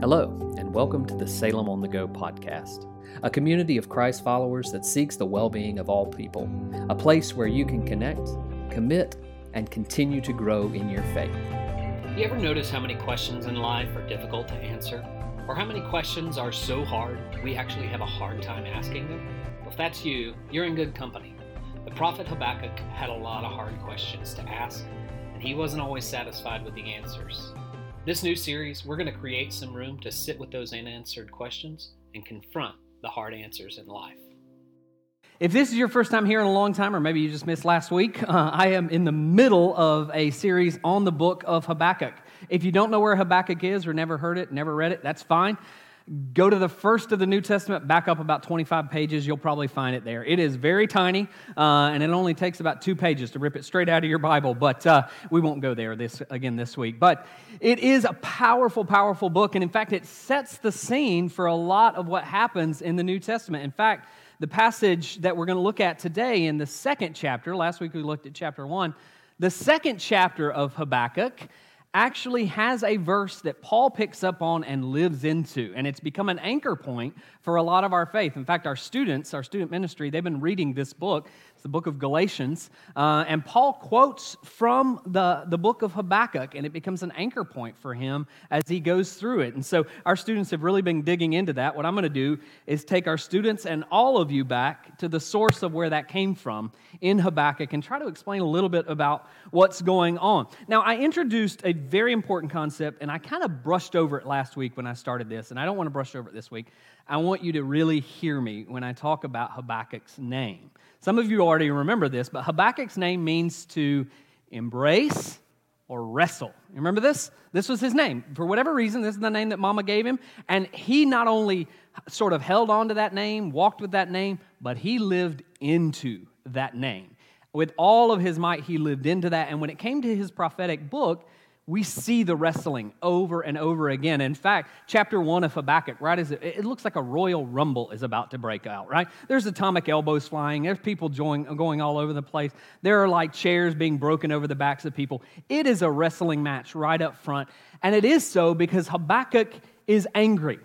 Hello, and welcome to the Salem on the Go podcast, a community of Christ followers that seeks the well being of all people, a place where you can connect, commit, and continue to grow in your faith. You ever notice how many questions in life are difficult to answer? Or how many questions are so hard we actually have a hard time asking them? Well, if that's you, you're in good company. The prophet Habakkuk had a lot of hard questions to ask, and he wasn't always satisfied with the answers. This new series, we're going to create some room to sit with those unanswered questions and confront the hard answers in life. If this is your first time here in a long time, or maybe you just missed last week, uh, I am in the middle of a series on the book of Habakkuk. If you don't know where Habakkuk is or never heard it, never read it, that's fine. Go to the first of the New Testament, back up about 25 pages, you'll probably find it there. It is very tiny, uh, and it only takes about two pages to rip it straight out of your Bible, but uh, we won't go there this again this week. But it is a powerful, powerful book, and in fact, it sets the scene for a lot of what happens in the New Testament. In fact, the passage that we're going to look at today in the second chapter, last week we looked at chapter one, the second chapter of Habakkuk actually has a verse that Paul picks up on and lives into. And it's become an anchor point for a lot of our faith. In fact, our students, our student ministry, they've been reading this book. It's the book of Galatians. Uh, and Paul quotes from the, the book of Habakkuk, and it becomes an anchor point for him as he goes through it. And so our students have really been digging into that. What I'm going to do is take our students and all of you back to the source of where that came from in Habakkuk and try to explain a little bit about what's going on. Now, I introduced a very important concept, and I kind of brushed over it last week when I started this, and I don't want to brush over it this week. I want you to really hear me when I talk about Habakkuk's name. Some of you already remember this, but Habakkuk's name means to embrace or wrestle. You remember this? This was his name. For whatever reason, this is the name that mama gave him. And he not only sort of held on to that name, walked with that name, but he lived into that name. With all of his might, he lived into that. And when it came to his prophetic book, we see the wrestling over and over again. In fact, chapter one of Habakkuk, right, as it, it looks like a royal rumble is about to break out, right? There's atomic elbows flying, there's people going, going all over the place. There are like chairs being broken over the backs of people. It is a wrestling match right up front. And it is so because Habakkuk is angry.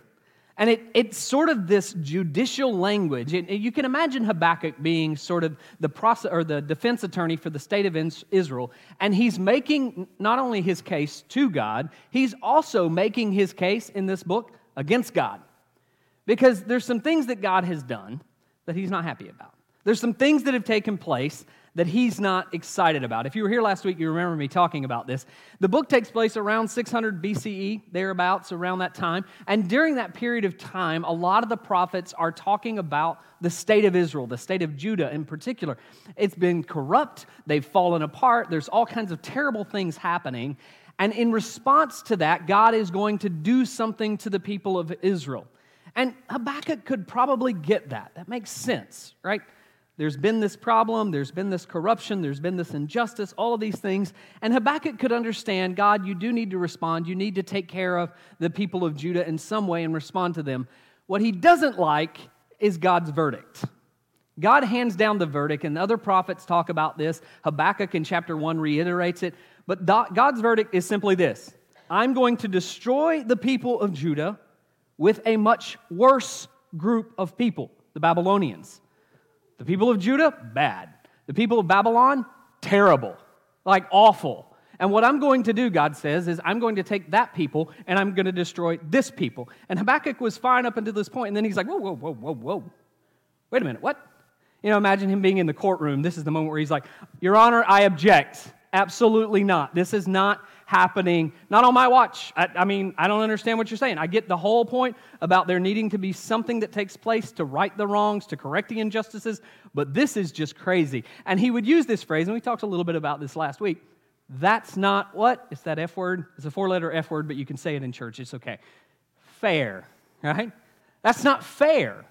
And it, it's sort of this judicial language. It, you can imagine Habakkuk being sort of the, process, or the defense attorney for the state of Israel. And he's making not only his case to God, he's also making his case in this book against God. Because there's some things that God has done that he's not happy about. There's some things that have taken place that he's not excited about. If you were here last week, you remember me talking about this. The book takes place around 600 BCE, thereabouts, around that time. And during that period of time, a lot of the prophets are talking about the state of Israel, the state of Judah in particular. It's been corrupt, they've fallen apart, there's all kinds of terrible things happening. And in response to that, God is going to do something to the people of Israel. And Habakkuk could probably get that. That makes sense, right? There's been this problem, there's been this corruption, there's been this injustice, all of these things. And Habakkuk could understand God, you do need to respond. You need to take care of the people of Judah in some way and respond to them. What he doesn't like is God's verdict. God hands down the verdict, and other prophets talk about this. Habakkuk in chapter 1 reiterates it. But God's verdict is simply this I'm going to destroy the people of Judah with a much worse group of people, the Babylonians. The people of Judah, bad. The people of Babylon, terrible, like awful. And what I'm going to do, God says, is I'm going to take that people and I'm going to destroy this people. And Habakkuk was fine up until this point, and then he's like, whoa, whoa, whoa, whoa, whoa. Wait a minute, what? You know, imagine him being in the courtroom. This is the moment where he's like, Your Honor, I object. Absolutely not. This is not happening, not on my watch. I, I, mean, I don't understand what you're saying. I get the whole point about there needing to be something that takes place to right the wrongs, to correct the injustices, but this is just crazy. And he would use this phrase, and we talked a little bit about this last week. That's not what? It's that F word. It's a four letter F word, but you can say it in church. It's okay. Fair, right? That's not fair.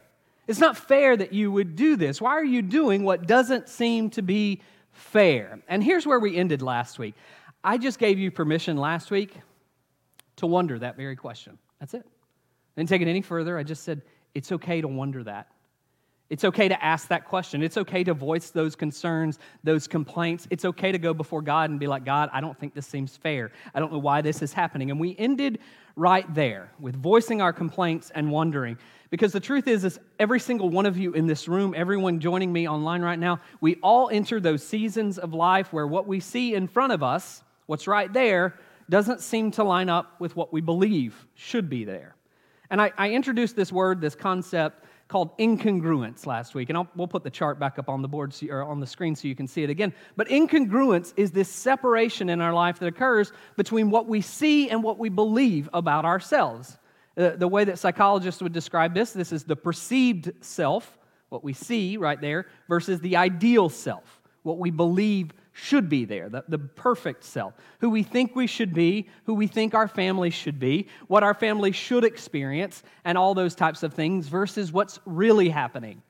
It's not fair that you would do this. Why are you doing what doesn't seem to be fair? And here's where we ended last week. I just gave you permission last week to wonder that very question. That's it. I didn't take it any further. I just said, it's okay to wonder that. It's okay to ask that question. It's okay to voice those concerns, those complaints. It's okay to go before God and be like, God, I don't think this seems fair. I don't know why this is happening. And we ended right there with voicing our complaints and wondering. Because the truth is, is every single one of you in this room, everyone joining me online right now, we all enter those seasons of life where what we see in front of us, what's right there, doesn't seem to line up with what we believe should be there. And I, I introduced this word, this concept called incongruence last week, and I'll, we'll put the chart back up on the board so, or on the screen so you can see it again. But incongruence is this separation in our life that occurs between what we see and what we believe about ourselves. Uh, the way that psychologists would describe this, this is the perceived self, what we see right there, versus the ideal self, what we believe should be there, the, the perfect self, who we think we should be, who we think our family should be, what our family should experience, and all those types of things, versus what's really happening,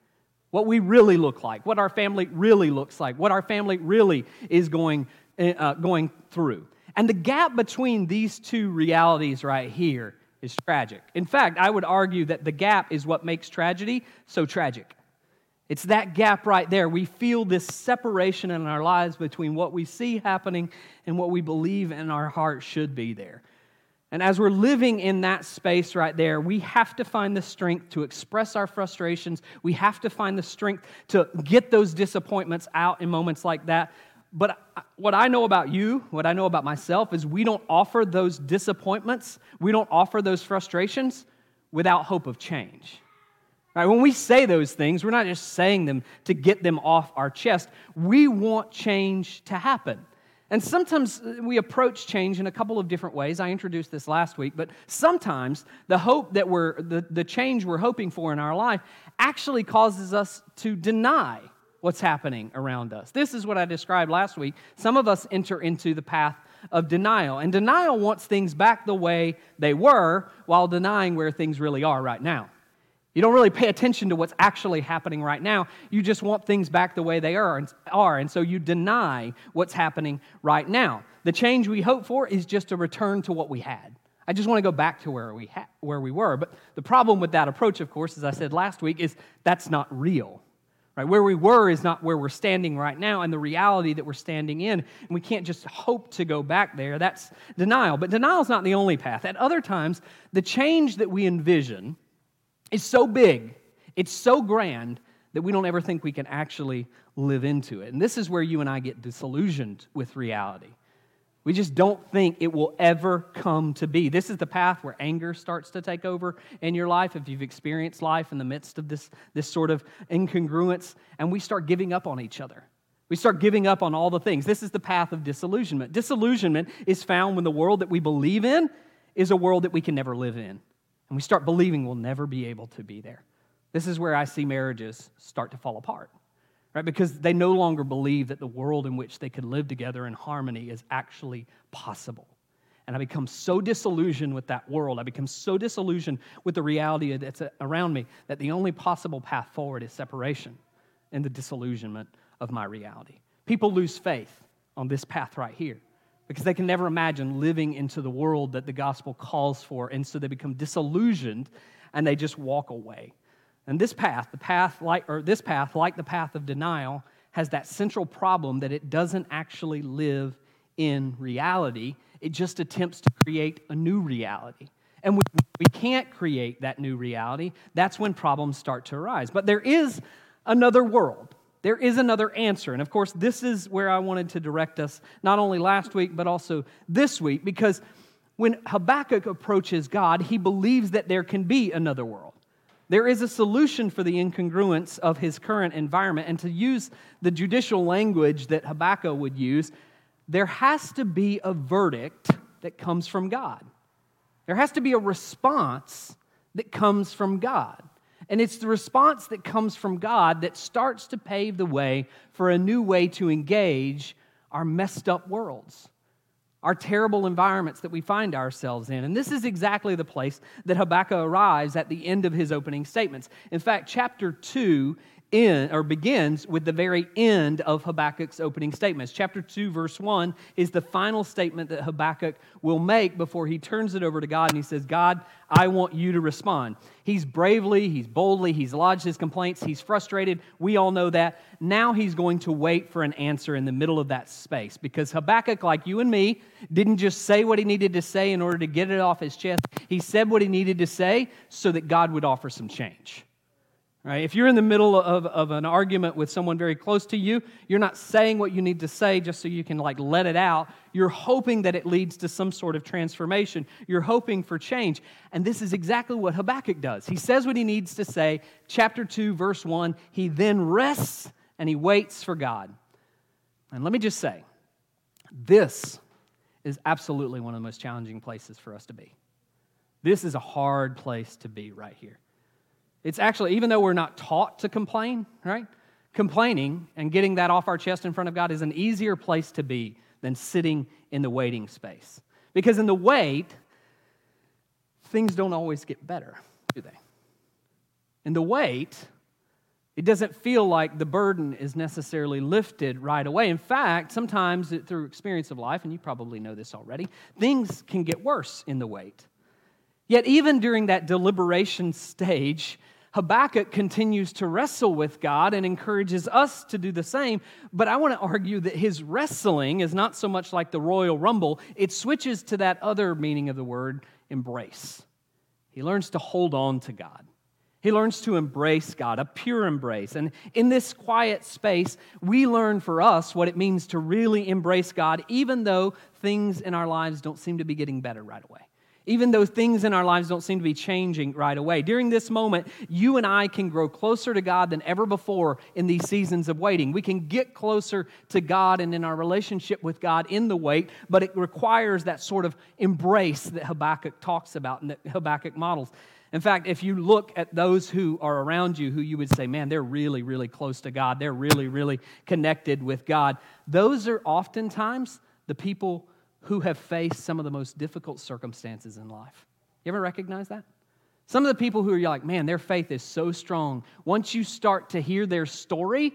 what we really look like, what our family really looks like, what our family really is going, uh, going through. And the gap between these two realities right here is tragic. In fact, I would argue that the gap is what makes tragedy so tragic. It's that gap right there. We feel this separation in our lives between what we see happening and what we believe in our heart should be there. And as we're living in that space right there, we have to find the strength to express our frustrations. We have to find the strength to get those disappointments out in moments like that. But what I know about you, what I know about myself, is we don't offer those disappointments, we don't offer those frustrations without hope of change. Right, when we say those things, we're not just saying them to get them off our chest. We want change to happen. And sometimes uh, we approach change in a couple of different ways. I introduced this last week, but sometimes the hope that we're, the, the change we're hoping for in our life actually causes us to deny what's happening around us. This is what I described last week. Some of us enter into the path of denial, and denial wants things back the way they were while denying where things really are right now. You don't really pay attention to what's actually happening right now. You just want things back the way they are, and so you deny what's happening right now. The change we hope for is just a return to what we had. I just want to go back to where we, ha- where we were. But the problem with that approach, of course, as I said last week, is that's not real. Right? Where we were is not where we're standing right now, and the reality that we're standing in. And we can't just hope to go back there. That's denial. But denial is not the only path. At other times, the change that we envision is so big, it's so grand that we don't ever think we can actually live into it. And this is where you and I get disillusioned with reality. We just don't think it will ever come to be. This is the path where anger starts to take over in your life if you've experienced life in the midst of this, this sort of incongruence, and we start giving up on each other. We start giving up on all the things. This is the path of disillusionment. Disillusionment is found when the world that we believe in is a world that we can never live in. And we start believing we'll never be able to be there. This is where I see marriages start to fall apart, right? Because they no longer believe that the world in which they could live together in harmony is actually possible. And I become so disillusioned with that world. I become so disillusioned with the reality that's around me that the only possible path forward is separation and the disillusionment of my reality. People lose faith on this path right here because they can never imagine living into the world that the gospel calls for. And so they become disillusioned and they just walk away. And this path, the path like, or this path, like the path of denial, has that central problem that it doesn't actually live in reality. It just attempts to create a new reality. And when we can't create that new reality, that's when problems start to arise. But there is another world. There is another answer. And of course, this is where I wanted to direct us, not only last week, but also this week, because when Habakkuk approaches God, he believes that there can be another world. There is a solution for the incongruence of his current environment. And to use the judicial language that Habakkuk would use, there has to be a verdict that comes from God. There has to be a response that comes from God. And it's the response that comes from God that starts to pave the way for a new way to engage our messed up worlds, our terrible environments that we find ourselves in. And this is exactly the place that Habakkuk arrives at the end of his opening statements. In fact, chapter 2 in, or begins with the very end of Habakkuk's opening statements. Chapter 2, verse 1 is the final statement that Habakkuk will make before he turns it over to God and he says, God, I want you to respond. He's bravely, he's boldly, he's lodged his complaints, he's frustrated. We all know that. Now he's going to wait for an answer in the middle of that space because Habakkuk, like you and me, didn't just say what he needed to say in order to get it off his chest. He said what he needed to say so that God would offer some change. Right? If you're in the middle of, of an argument with someone very close to you, you're not saying what you need to say just so you can like let it out. You're hoping that it leads to some sort of transformation. You're hoping for change. And this is exactly what Habakkuk does. He says what he needs to say. Chapter 2, verse 1. He then rests and he waits for God. And let me just say, this is absolutely one of the most challenging places for us to be. This is a hard place to be right here. It's actually, even though we're not taught to complain, right? Complaining and getting that off our chest in front of God is an easier place to be than sitting in the waiting space. Because in the wait, things don't always get better, do they? In the wait, it doesn't feel like the burden is necessarily lifted right away. In fact, sometimes through experience of life, and you probably know this already, things can get worse in the wait. Yet, even during that deliberation stage, Habakkuk continues to wrestle with God and encourages us to do the same. But I want to argue that his wrestling is not so much like the Royal Rumble, it switches to that other meaning of the word, embrace. He learns to hold on to God. He learns to embrace God, a pure embrace. And in this quiet space, we learn for us what it means to really embrace God, even though things in our lives don't seem to be getting better right away even though things in our lives don't seem to be changing right away. During this moment, you and I can grow closer to God than ever before in these seasons of waiting. We can get closer to God and in our relationship with God in the wait, but it requires that sort of embrace that Habakkuk talks about and that Habakkuk models. In fact, if you look at those who are around you who you would say, man, they're really, really close to God, they're really, really connected with God, those are oftentimes the people who have faced some of the most difficult circumstances in life. You ever recognize that? Some of the people who are like, man, their faith is so strong. Once you start to hear their story,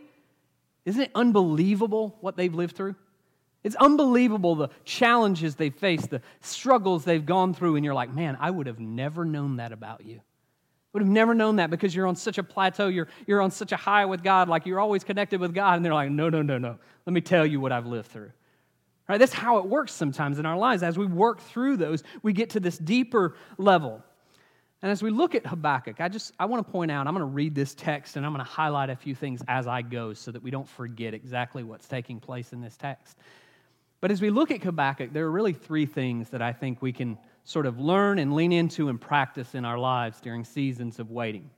isn't it unbelievable what they've lived through? It's unbelievable the challenges they've faced, the struggles they've gone through, and you're like, man, I would have never known that about you. Would have never known that because you're on such a plateau, you're, you're on such a high with God, like you're always connected with God, and they're like, no, no, no, no. Let me tell you what I've lived through. Right? That's how it works sometimes in our lives. As we work through those, we get to this deeper level. And as we look at Habakkuk, I just I want to point out, I'm going to read this text and I'm going to highlight a few things as I go so that we don't forget exactly what's taking place in this text. But as we look at Habakkuk, there are really three things that I think we can sort of learn and lean into and practice in our lives during seasons of waiting.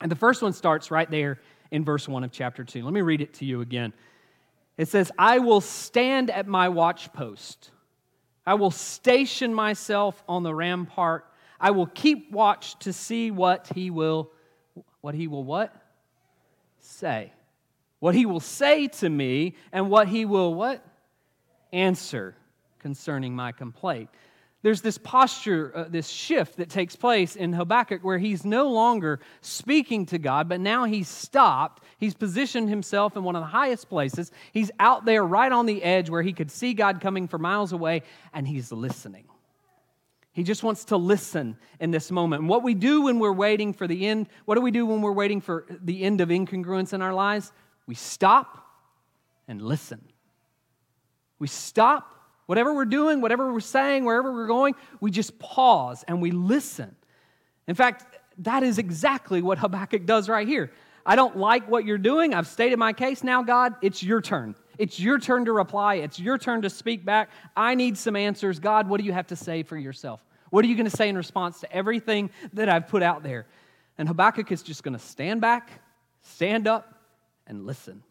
And the first one starts right there in verse 1 of chapter 2. Let me read it to you again. It says, I will stand at my watchpost. I will station myself on the rampart. I will keep watch to see what he will, what he will what? Say. What he will say to me and what he will what? Answer concerning my complaint there's this posture, uh, this shift that takes place in Habakkuk where he's no longer speaking to God, but now he's stopped. He's positioned himself in one of the highest places. He's out there right on the edge where he could see God coming for miles away, and he's listening. He just wants to listen in this moment. And what we do when we're waiting for the end, what do we do when we're waiting for the end of incongruence in our lives? We stop and listen. We stop Whatever we're doing, whatever we're saying, wherever we're going, we just pause and we listen. In fact, that is exactly what Habakkuk does right here. I don't like what you're doing. I've stated my case. Now, God, it's your turn. It's your turn to reply. It's your turn to speak back. I need some answers. God, what do you have to say for yourself? What are you going to say in response to everything that I've put out there? And Habakkuk is just going to stand back, stand up, and listen.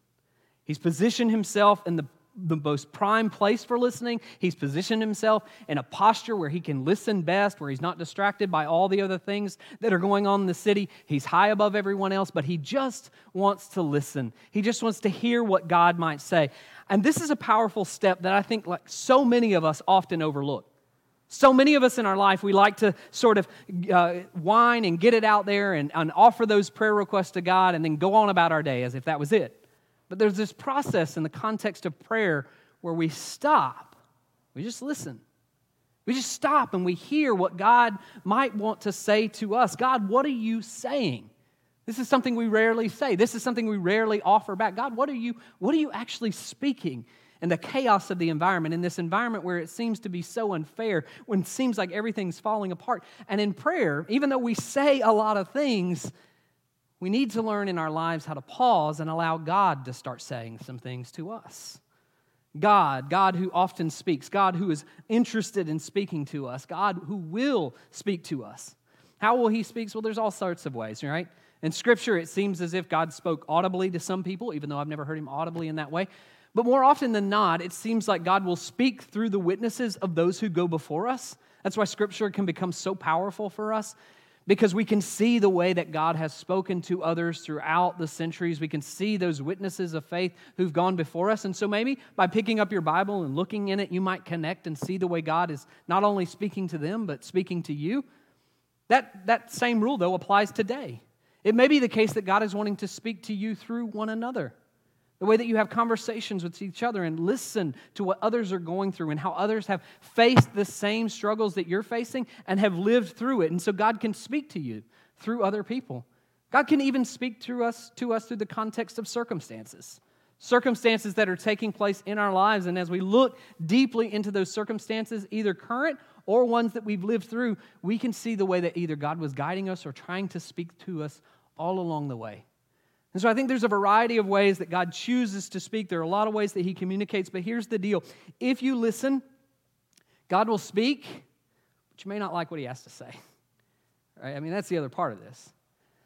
He's positioned himself in the the most prime place for listening. He's positioned himself in a posture where he can listen best, where he's not distracted by all the other things that are going on in the city. He's high above everyone else, but he just wants to listen. He just wants to hear what God might say. And this is a powerful step that I think like so many of us often overlook. So many of us in our life, we like to sort of uh, whine and get it out there and, and offer those prayer requests to God and then go on about our day as if that was it. But there's this process in the context of prayer where we stop, we just listen. We just stop and we hear what God might want to say to us. God, what are you saying? This is something we rarely say. This is something we rarely offer back. God, what are you, what are you actually speaking? And the chaos of the environment, in this environment where it seems to be so unfair, when it seems like everything's falling apart. And in prayer, even though we say a lot of things, we need to learn in our lives how to pause and allow God to start saying some things to us. God, God who often speaks, God who is interested in speaking to us, God who will speak to us. How will He speak? Well, there's all sorts of ways, right? In Scripture, it seems as if God spoke audibly to some people, even though I've never heard Him audibly in that way. But more often than not, it seems like God will speak through the witnesses of those who go before us. That's why Scripture can become so powerful for us because we can see the way that God has spoken to others throughout the centuries. We can see those witnesses of faith who've gone before us. And so maybe by picking up your Bible and looking in it, you might connect and see the way God is not only speaking to them, but speaking to you. That, that same rule, though, applies today. It may be the case that God is wanting to speak to you through one another the way that you have conversations with each other and listen to what others are going through and how others have faced the same struggles that you're facing and have lived through it. And so God can speak to you through other people. God can even speak to us, to us through the context of circumstances. Circumstances that are taking place in our lives. And as we look deeply into those circumstances, either current or ones that we've lived through, we can see the way that either God was guiding us or trying to speak to us all along the way. And so I think there's a variety of ways that God chooses to speak. There are a lot of ways that He communicates, but here's the deal if you listen, God will speak, but you may not like what He has to say. Right? I mean, that's the other part of this.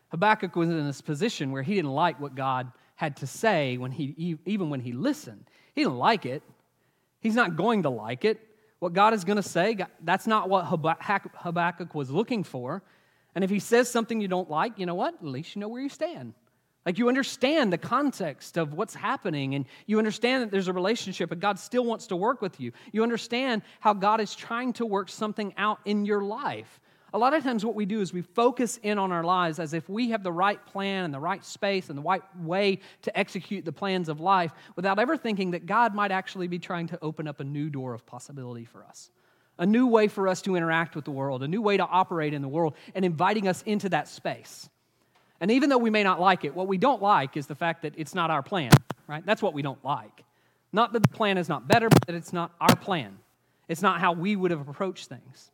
Habakkuk was in this position where he didn't like what God had to say when he, even when he listened. He didn't like it. He's not going to like it. What God is going to say, that's not what Habakkuk was looking for. And if he says something you don't like, you know what? At least you know where you stand. Like you understand the context of what's happening, and you understand that there's a relationship, and God still wants to work with you. You understand how God is trying to work something out in your life. A lot of times, what we do is we focus in on our lives as if we have the right plan and the right space and the right way to execute the plans of life without ever thinking that God might actually be trying to open up a new door of possibility for us, a new way for us to interact with the world, a new way to operate in the world, and inviting us into that space. And even though we may not like it, what we don't like is the fact that it's not our plan, right? That's what we don't like. Not that the plan is not better, but that it's not our plan. It's not how we would have approached things.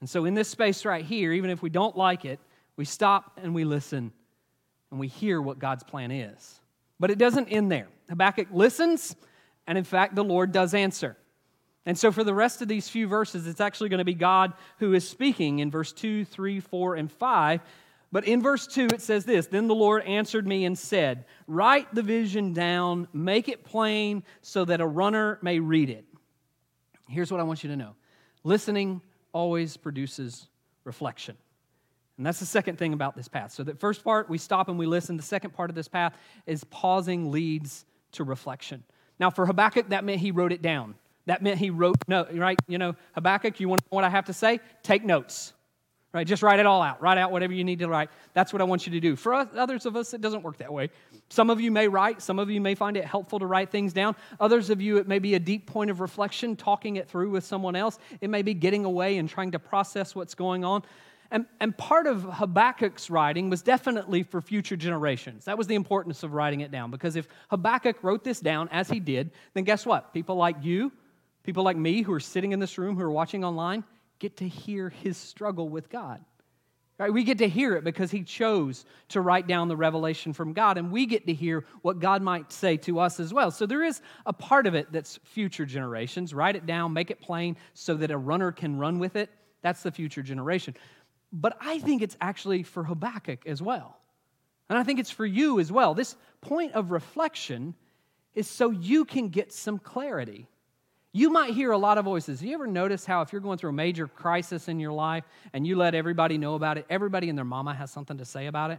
And so, in this space right here, even if we don't like it, we stop and we listen and we hear what God's plan is. But it doesn't end there. Habakkuk listens, and in fact, the Lord does answer. And so, for the rest of these few verses, it's actually going to be God who is speaking in verse 2, 3, 4, and 5. But in verse 2, it says this Then the Lord answered me and said, Write the vision down, make it plain so that a runner may read it. Here's what I want you to know listening always produces reflection. And that's the second thing about this path. So, the first part, we stop and we listen. The second part of this path is pausing leads to reflection. Now, for Habakkuk, that meant he wrote it down. That meant he wrote, no, right? You know, Habakkuk, you want to know what I have to say? Take notes right? Just write it all out. Write out whatever you need to write. That's what I want you to do. For others of us, it doesn't work that way. Some of you may write. Some of you may find it helpful to write things down. Others of you, it may be a deep point of reflection, talking it through with someone else. It may be getting away and trying to process what's going on. And, and part of Habakkuk's writing was definitely for future generations. That was the importance of writing it down. Because if Habakkuk wrote this down as he did, then guess what? People like you, people like me who are sitting in this room, who are watching online, get to hear his struggle with God. Right? We get to hear it because he chose to write down the revelation from God, and we get to hear what God might say to us as well. So there is a part of it that's future generations. Write it down, make it plain so that a runner can run with it. That's the future generation. But I think it's actually for Habakkuk as well. And I think it's for you as well. This point of reflection is so you can get some clarity. You might hear a lot of voices. You ever notice how, if you're going through a major crisis in your life and you let everybody know about it, everybody and their mama has something to say about it?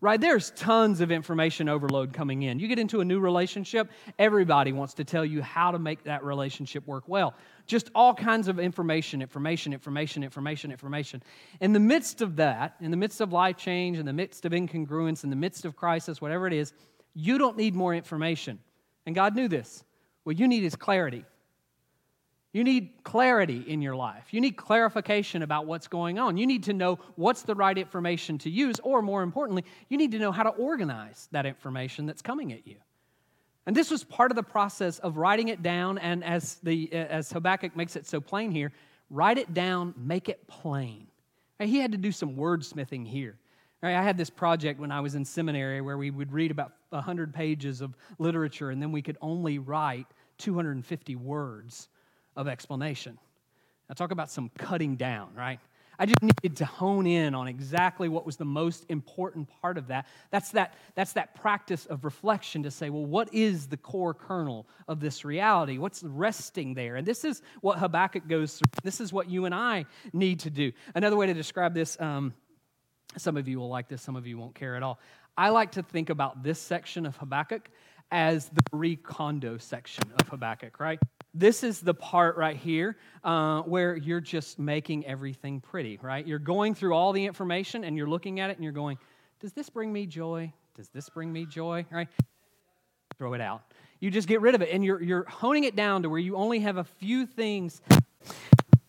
Right? There's tons of information overload coming in. You get into a new relationship, everybody wants to tell you how to make that relationship work well. just all kinds of information, information, information, information, information. In the midst of that, in the midst of life change, in the midst of incongruence, in the midst of crisis, whatever it is, you don't need more information. And God knew this. What you need is clarity. You need clarity in your life. You need clarification about what's going on. You need to know what's the right information to use, or more importantly, you need to know how to organize that information that's coming at you. And this was part of the process of writing it down, and as, the, uh, as Habakkuk makes it so plain here, write it down, make it plain. He had to do some wordsmithing here. I had this project when I was in seminary where we would read about 100 pages of literature, and then we could only write 250 words of explanation. Now, talk about some cutting down, right? I just needed to hone in on exactly what was the most important part of that. That's that, that's that practice of reflection to say, well, what is the core kernel of this reality? What's resting there? And this is what Habakkuk goes through. This is what you and I need to do. Another way to describe this, um, some of you will like this, some of you won't care at all. I like to think about this section of Habakkuk as the Marie Kondo section of Habakkuk, right? This is the part right here uh, where you're just making everything pretty, right? You're going through all the information and you're looking at it and you're going, does this bring me joy? Does this bring me joy? Right? Throw it out. You just get rid of it and you're, you're honing it down to where you only have a few things.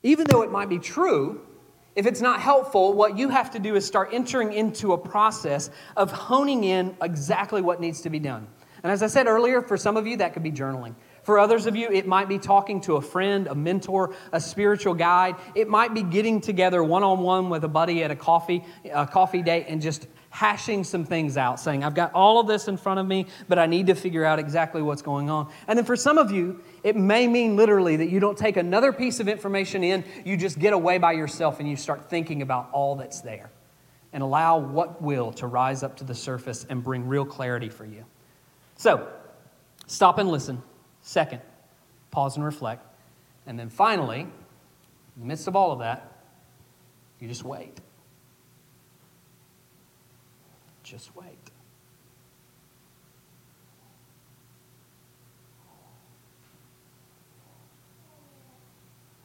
Even though it might be true, if it's not helpful, what you have to do is start entering into a process of honing in exactly what needs to be done. And as I said earlier, for some of you, that could be journaling. For others of you, it might be talking to a friend, a mentor, a spiritual guide. It might be getting together one on one with a buddy at a coffee, a coffee date and just hashing some things out, saying, I've got all of this in front of me, but I need to figure out exactly what's going on. And then for some of you, it may mean literally that you don't take another piece of information in, you just get away by yourself and you start thinking about all that's there and allow what will to rise up to the surface and bring real clarity for you. So, stop and listen. Second, pause and reflect. And then finally, in the midst of all of that, you just wait. Just wait.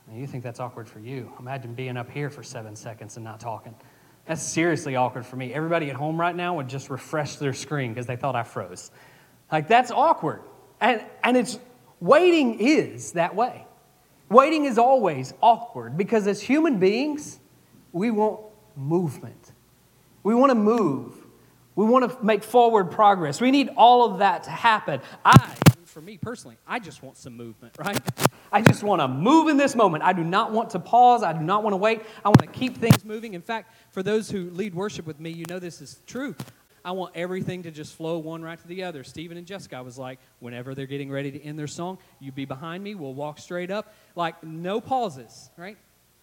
Now, you think that's awkward for you. Imagine being up here for seven seconds and not talking. That's seriously awkward for me. Everybody at home right now would just refresh their screen because they thought I froze. Like, that's awkward. And, and it's waiting is that way. Waiting is always awkward because as human beings, we want movement. We want to move. We want to make forward progress. We need all of that to happen. I, for me personally, I just want some movement, right? I just want to move in this moment. I do not want to pause. I do not want to wait. I want to keep things moving. In fact, for those who lead worship with me, you know this is true. I want everything to just flow one right to the other. Stephen and Jessica, I was like, whenever they're getting ready to end their song, you be behind me, we'll walk straight up. Like, no pauses, right?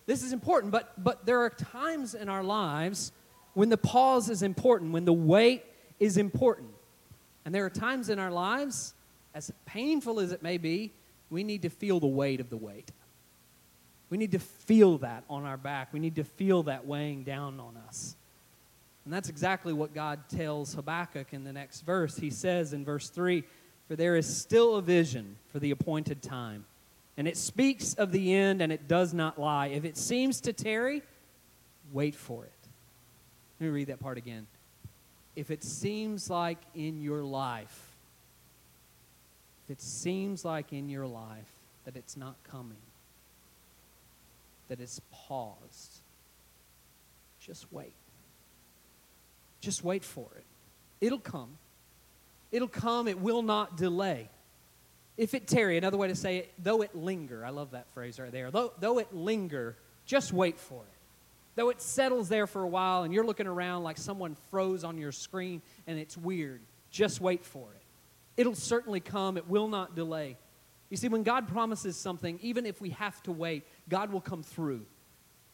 This is important, but, but there are times in our lives when the pause is important, when the wait is important. And there are times in our lives, as painful as it may be, we need to feel the weight of the wait. We need to feel that on our back. We need to feel that weighing down on us. And that's exactly what God tells Habakkuk in the next verse. He says in verse 3 For there is still a vision for the appointed time, and it speaks of the end, and it does not lie. If it seems to tarry, wait for it. Let me read that part again. If it seems like in your life, if it seems like in your life that it's not coming, that it's paused, just wait. Just wait for it. It'll come. It'll come. It will not delay. If it tarry, another way to say it, though it linger, I love that phrase right there. Though, though it linger, just wait for it. Though it settles there for a while and you're looking around like someone froze on your screen and it's weird, just wait for it. It'll certainly come, it will not delay. You see, when God promises something, even if we have to wait, God will come through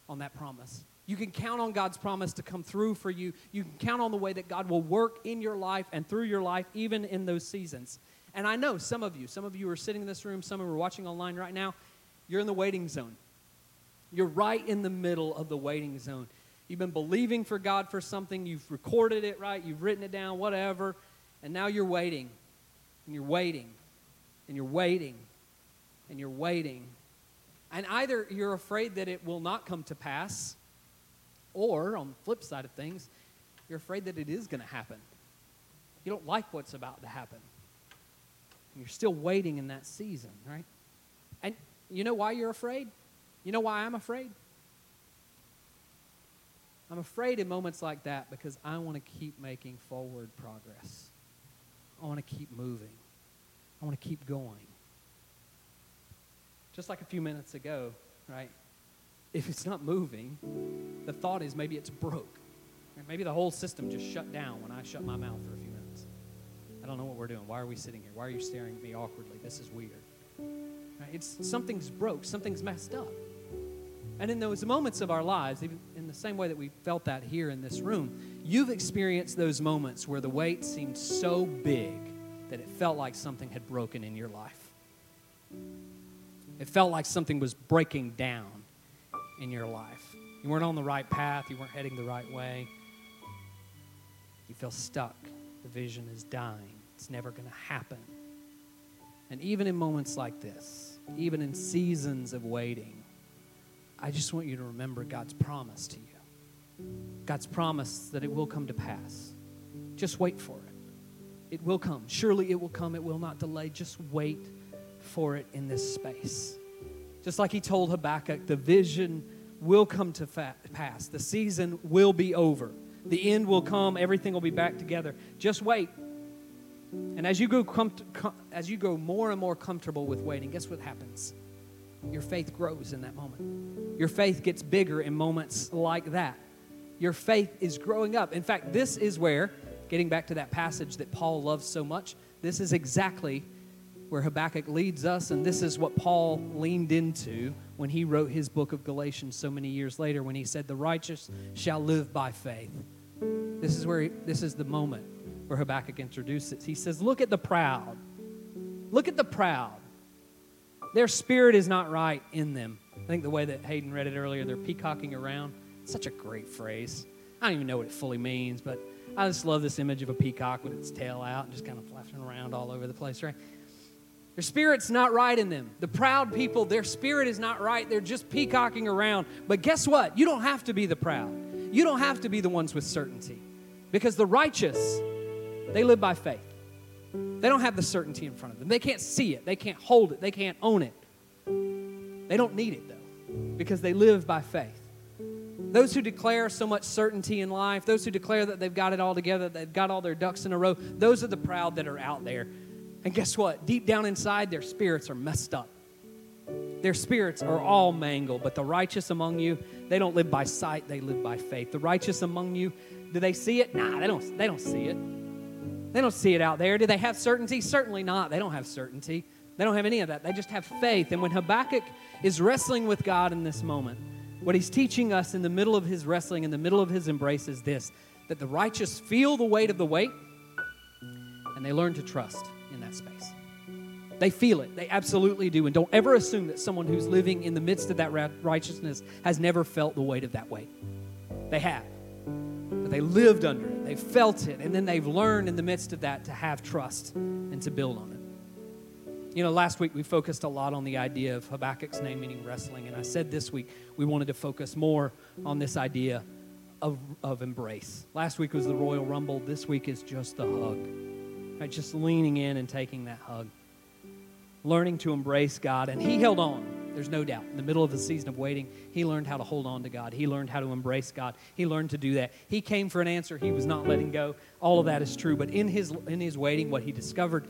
on that promise. You can count on God's promise to come through for you. You can count on the way that God will work in your life and through your life, even in those seasons. And I know some of you, some of you are sitting in this room, some of you are watching online right now, you're in the waiting zone. You're right in the middle of the waiting zone. You've been believing for God for something, you've recorded it right, you've written it down, whatever, and now you're waiting, and you're waiting, and you're waiting, and you're waiting, And either you're afraid that it will not come to pass, or on the flip side of things, you're afraid that it is going to happen. You don't like what's about to happen. And you're still waiting in that season, right? And you know why you're afraid? You know why I'm afraid? I'm afraid in moments like that because I want to keep making forward progress. I want to keep moving. I want to keep going. Just like a few minutes ago, right? If it's not moving, the thought is maybe it's broke. Maybe the whole system just shut down when I shut my mouth for a few minutes. I don't know what we're doing. Why are we sitting here? Why are you staring at me awkwardly? This is weird. It's something's broke, something's messed up. And in those moments of our lives, even in the same way that we felt that here in this room, you've experienced those moments where the weight seemed so big that it felt like something had broken in your life. It felt like something was breaking down in your life. You weren't on the right path, you weren't heading the right way. You feel stuck. The vision is dying. It's never going to happen. And even in moments like this, even in seasons of waiting, I just want you to remember God's promise to you. God's promise that it will come to pass. Just wait for it. It will come. Surely it will come. It will not delay. Just wait for it in this space. Just like he told Habakkuk, the vision will come to fa- pass. The season will be over. The end will come. Everything will be back together. Just wait. And as you go com- com- as you go more and more comfortable with waiting, guess what happens? Your faith grows in that moment. Your faith gets bigger in moments like that. Your faith is growing up. In fact, this is where, getting back to that passage that Paul loves so much, this is exactly where Habakkuk leads us, and this is what Paul leaned into when he wrote his book of Galatians so many years later when he said, The righteous shall live by faith. This is where he, this is the moment where Habakkuk introduces. He says, Look at the proud. Look at the proud. Their spirit is not right in them. I think the way that Hayden read it earlier, they're peacocking around. Such a great phrase. I don't even know what it fully means, but I just love this image of a peacock with its tail out and just kind of flapping around all over the place, right? Their spirit's not right in them. The proud people, their spirit is not right. They're just peacocking around. But guess what? You don't have to be the proud. You don't have to be the ones with certainty. Because the righteous, they live by faith. They don't have the certainty in front of them. They can't see it. They can't hold it. They can't own it. They don't need it, though, because they live by faith. Those who declare so much certainty in life, those who declare that they've got it all together, they've got all their ducks in a row, those are the proud that are out there. And guess what? Deep down inside, their spirits are messed up. Their spirits are all mangled, but the righteous among you, they don't live by sight, they live by faith. The righteous among you, do they see it? Nah, they don't, they don't see it. They don't see it out there. Do they have certainty? Certainly not. They don't have certainty. They don't have any of that. They just have faith. And when Habakkuk is wrestling with God in this moment, what he's teaching us in the middle of his wrestling, in the middle of his embrace, is this that the righteous feel the weight of the wait and they learn to trust space. They feel it. They absolutely do. And don't ever assume that someone who's living in the midst of that righteousness has never felt the weight of that wait. They have. But they lived under it, they felt it, and then they've learned in the midst of that to have trust and to build on it. You know, last week we focused a lot on the idea of Habakkuk's name meaning wrestling, and I said this week we wanted to focus more on this idea of, of embrace. Last week was the Royal Rumble, this week is just the hug. Right, just leaning in and taking that hug. Learning to embrace God, and he held on there's no doubt. In the middle of the season of waiting, he learned how to hold on to God. He learned how to embrace God. He learned to do that. He came for an answer. He was not letting go. All of that is true. But in his, in his waiting, what he discovered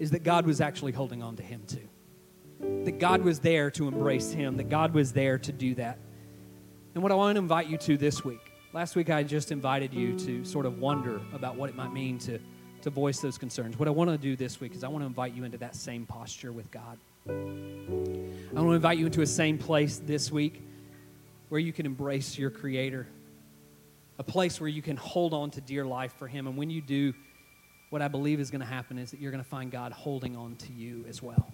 is that God was actually holding on to him too. That God was there to embrace him, that God was there to do that. And what I want to invite you to this week, last week I just invited you to sort of wonder about what it might mean to, to voice those concerns. What I want to do this week is I want to invite you into that same posture with God. I want to invite you into a same place this week where you can embrace your Creator, a place where you can hold on to dear life for Him. And when you do, what I believe is going to happen is that you're going to find God holding on to you as well.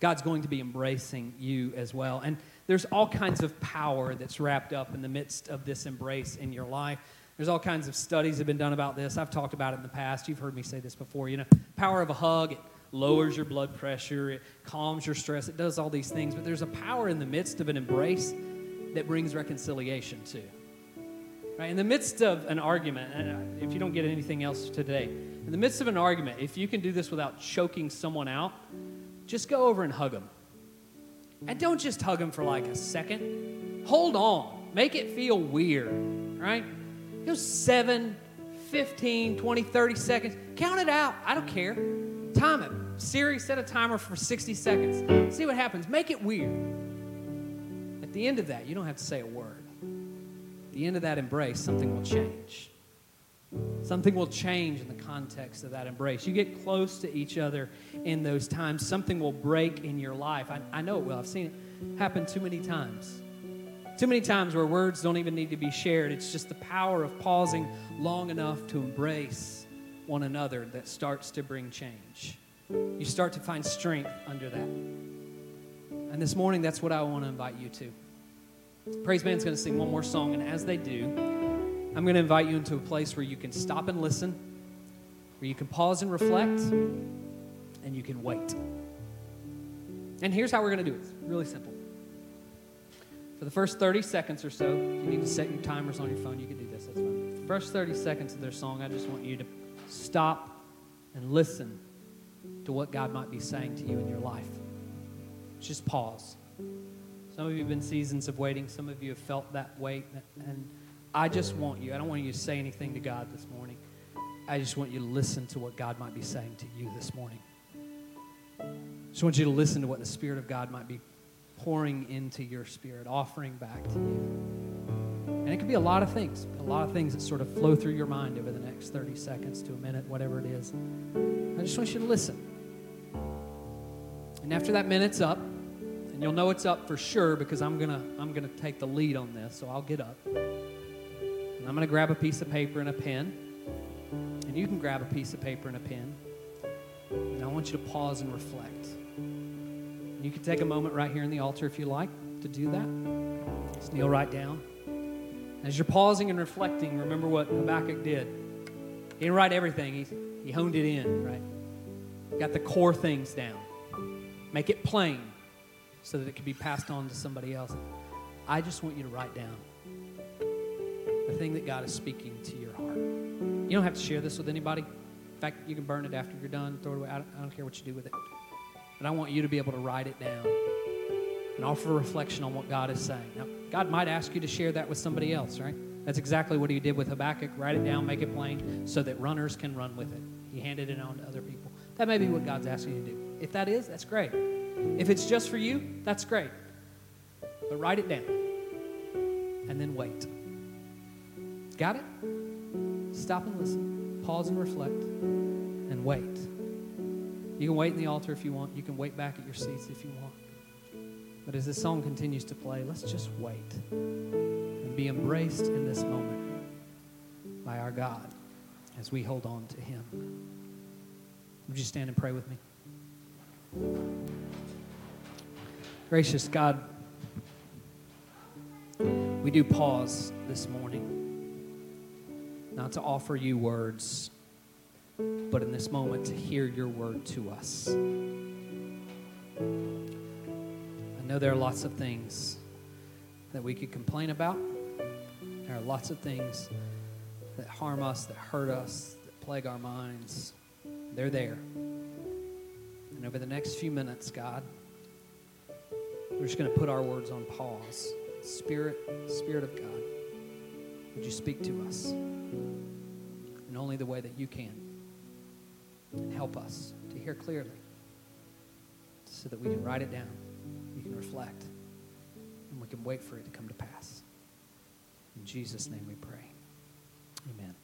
God's going to be embracing you as well. And there's all kinds of power that's wrapped up in the midst of this embrace in your life. There's all kinds of studies have been done about this. I've talked about it in the past. You've heard me say this before. You know, power of a hug, it lowers your blood pressure, it calms your stress, it does all these things. But there's a power in the midst of an embrace that brings reconciliation too. Right? In the midst of an argument, and uh, if you don't get anything else today, in the midst of an argument, if you can do this without choking someone out, just go over and hug them. And don't just hug them for like a second. Hold on. Make it feel weird, right? Go 7, 15, 20, 30 seconds. Count it out. I don't care. Time it. Siri, set a timer for 60 seconds. See what happens. Make it weird. At the end of that, you don't have to say a word. At the end of that embrace, something will change. Something will change in the context of that embrace. You get close to each other in those times, something will break in your life. I, I know it will. I've seen it happen too many times. Too many times where words don't even need to be shared. It's just the power of pausing long enough to embrace one another that starts to bring change. You start to find strength under that. And this morning, that's what I want to invite you to. Praise band's going to sing one more song, and as they do, I'm going to invite you into a place where you can stop and listen, where you can pause and reflect, and you can wait. And here's how we're going to do it it's really simple. For the first 30 seconds or so, you need to set your timers on your phone, you can do this, that's fine. The first 30 seconds of their song, I just want you to stop and listen to what God might be saying to you in your life. Just pause. Some of you have been seasons of waiting. Some of you have felt that weight. And I just want you, I don't want you to say anything to God this morning. I just want you to listen to what God might be saying to you this morning. I just want you to listen to what the Spirit of God might be pouring into your spirit, offering back to you. And it could be a lot of things, a lot of things that sort of flow through your mind over the next 30 seconds to a minute, whatever it is. I just want you to listen. And after that minute's up, and you'll know it's up for sure because I'm gonna I'm gonna take the lead on this, so I'll get up. And I'm gonna grab a piece of paper and a pen. And you can grab a piece of paper and a pen. And I want you to pause and reflect. You can take a moment right here in the altar if you like to do that. Just kneel right down. As you're pausing and reflecting, remember what Habakkuk did. He didn't write everything, he, he honed it in, right? Got the core things down. Make it plain so that it can be passed on to somebody else. I just want you to write down the thing that God is speaking to your heart. You don't have to share this with anybody. In fact, you can burn it after you're done, throw it away. I don't, I don't care what you do with it. I want you to be able to write it down and offer a reflection on what God is saying. Now, God might ask you to share that with somebody else, right? That's exactly what he did with Habakkuk. Write it down, make it plain, so that runners can run with it. He handed it on to other people. That may be what God's asking you to do. If that is, that's great. If it's just for you, that's great. But write it down and then wait. Got it? Stop and listen. Pause and reflect and wait. You can wait in the altar if you want. You can wait back at your seats if you want. But as this song continues to play, let's just wait and be embraced in this moment by our God as we hold on to Him. Would you stand and pray with me? Gracious God, we do pause this morning not to offer you words, but in this moment to hear your word to us. I know there are lots of things that we could complain about. There are lots of things that harm us, that hurt us, that plague our minds. They're there. And over the next few minutes, God, we're just going to put our words on pause. Spirit, Spirit of God, would you speak to us in only the way that you can? And help us to hear clearly so that we can write it down, we can reflect, and we can wait for it to come to pass. In Jesus' name we pray. Amen.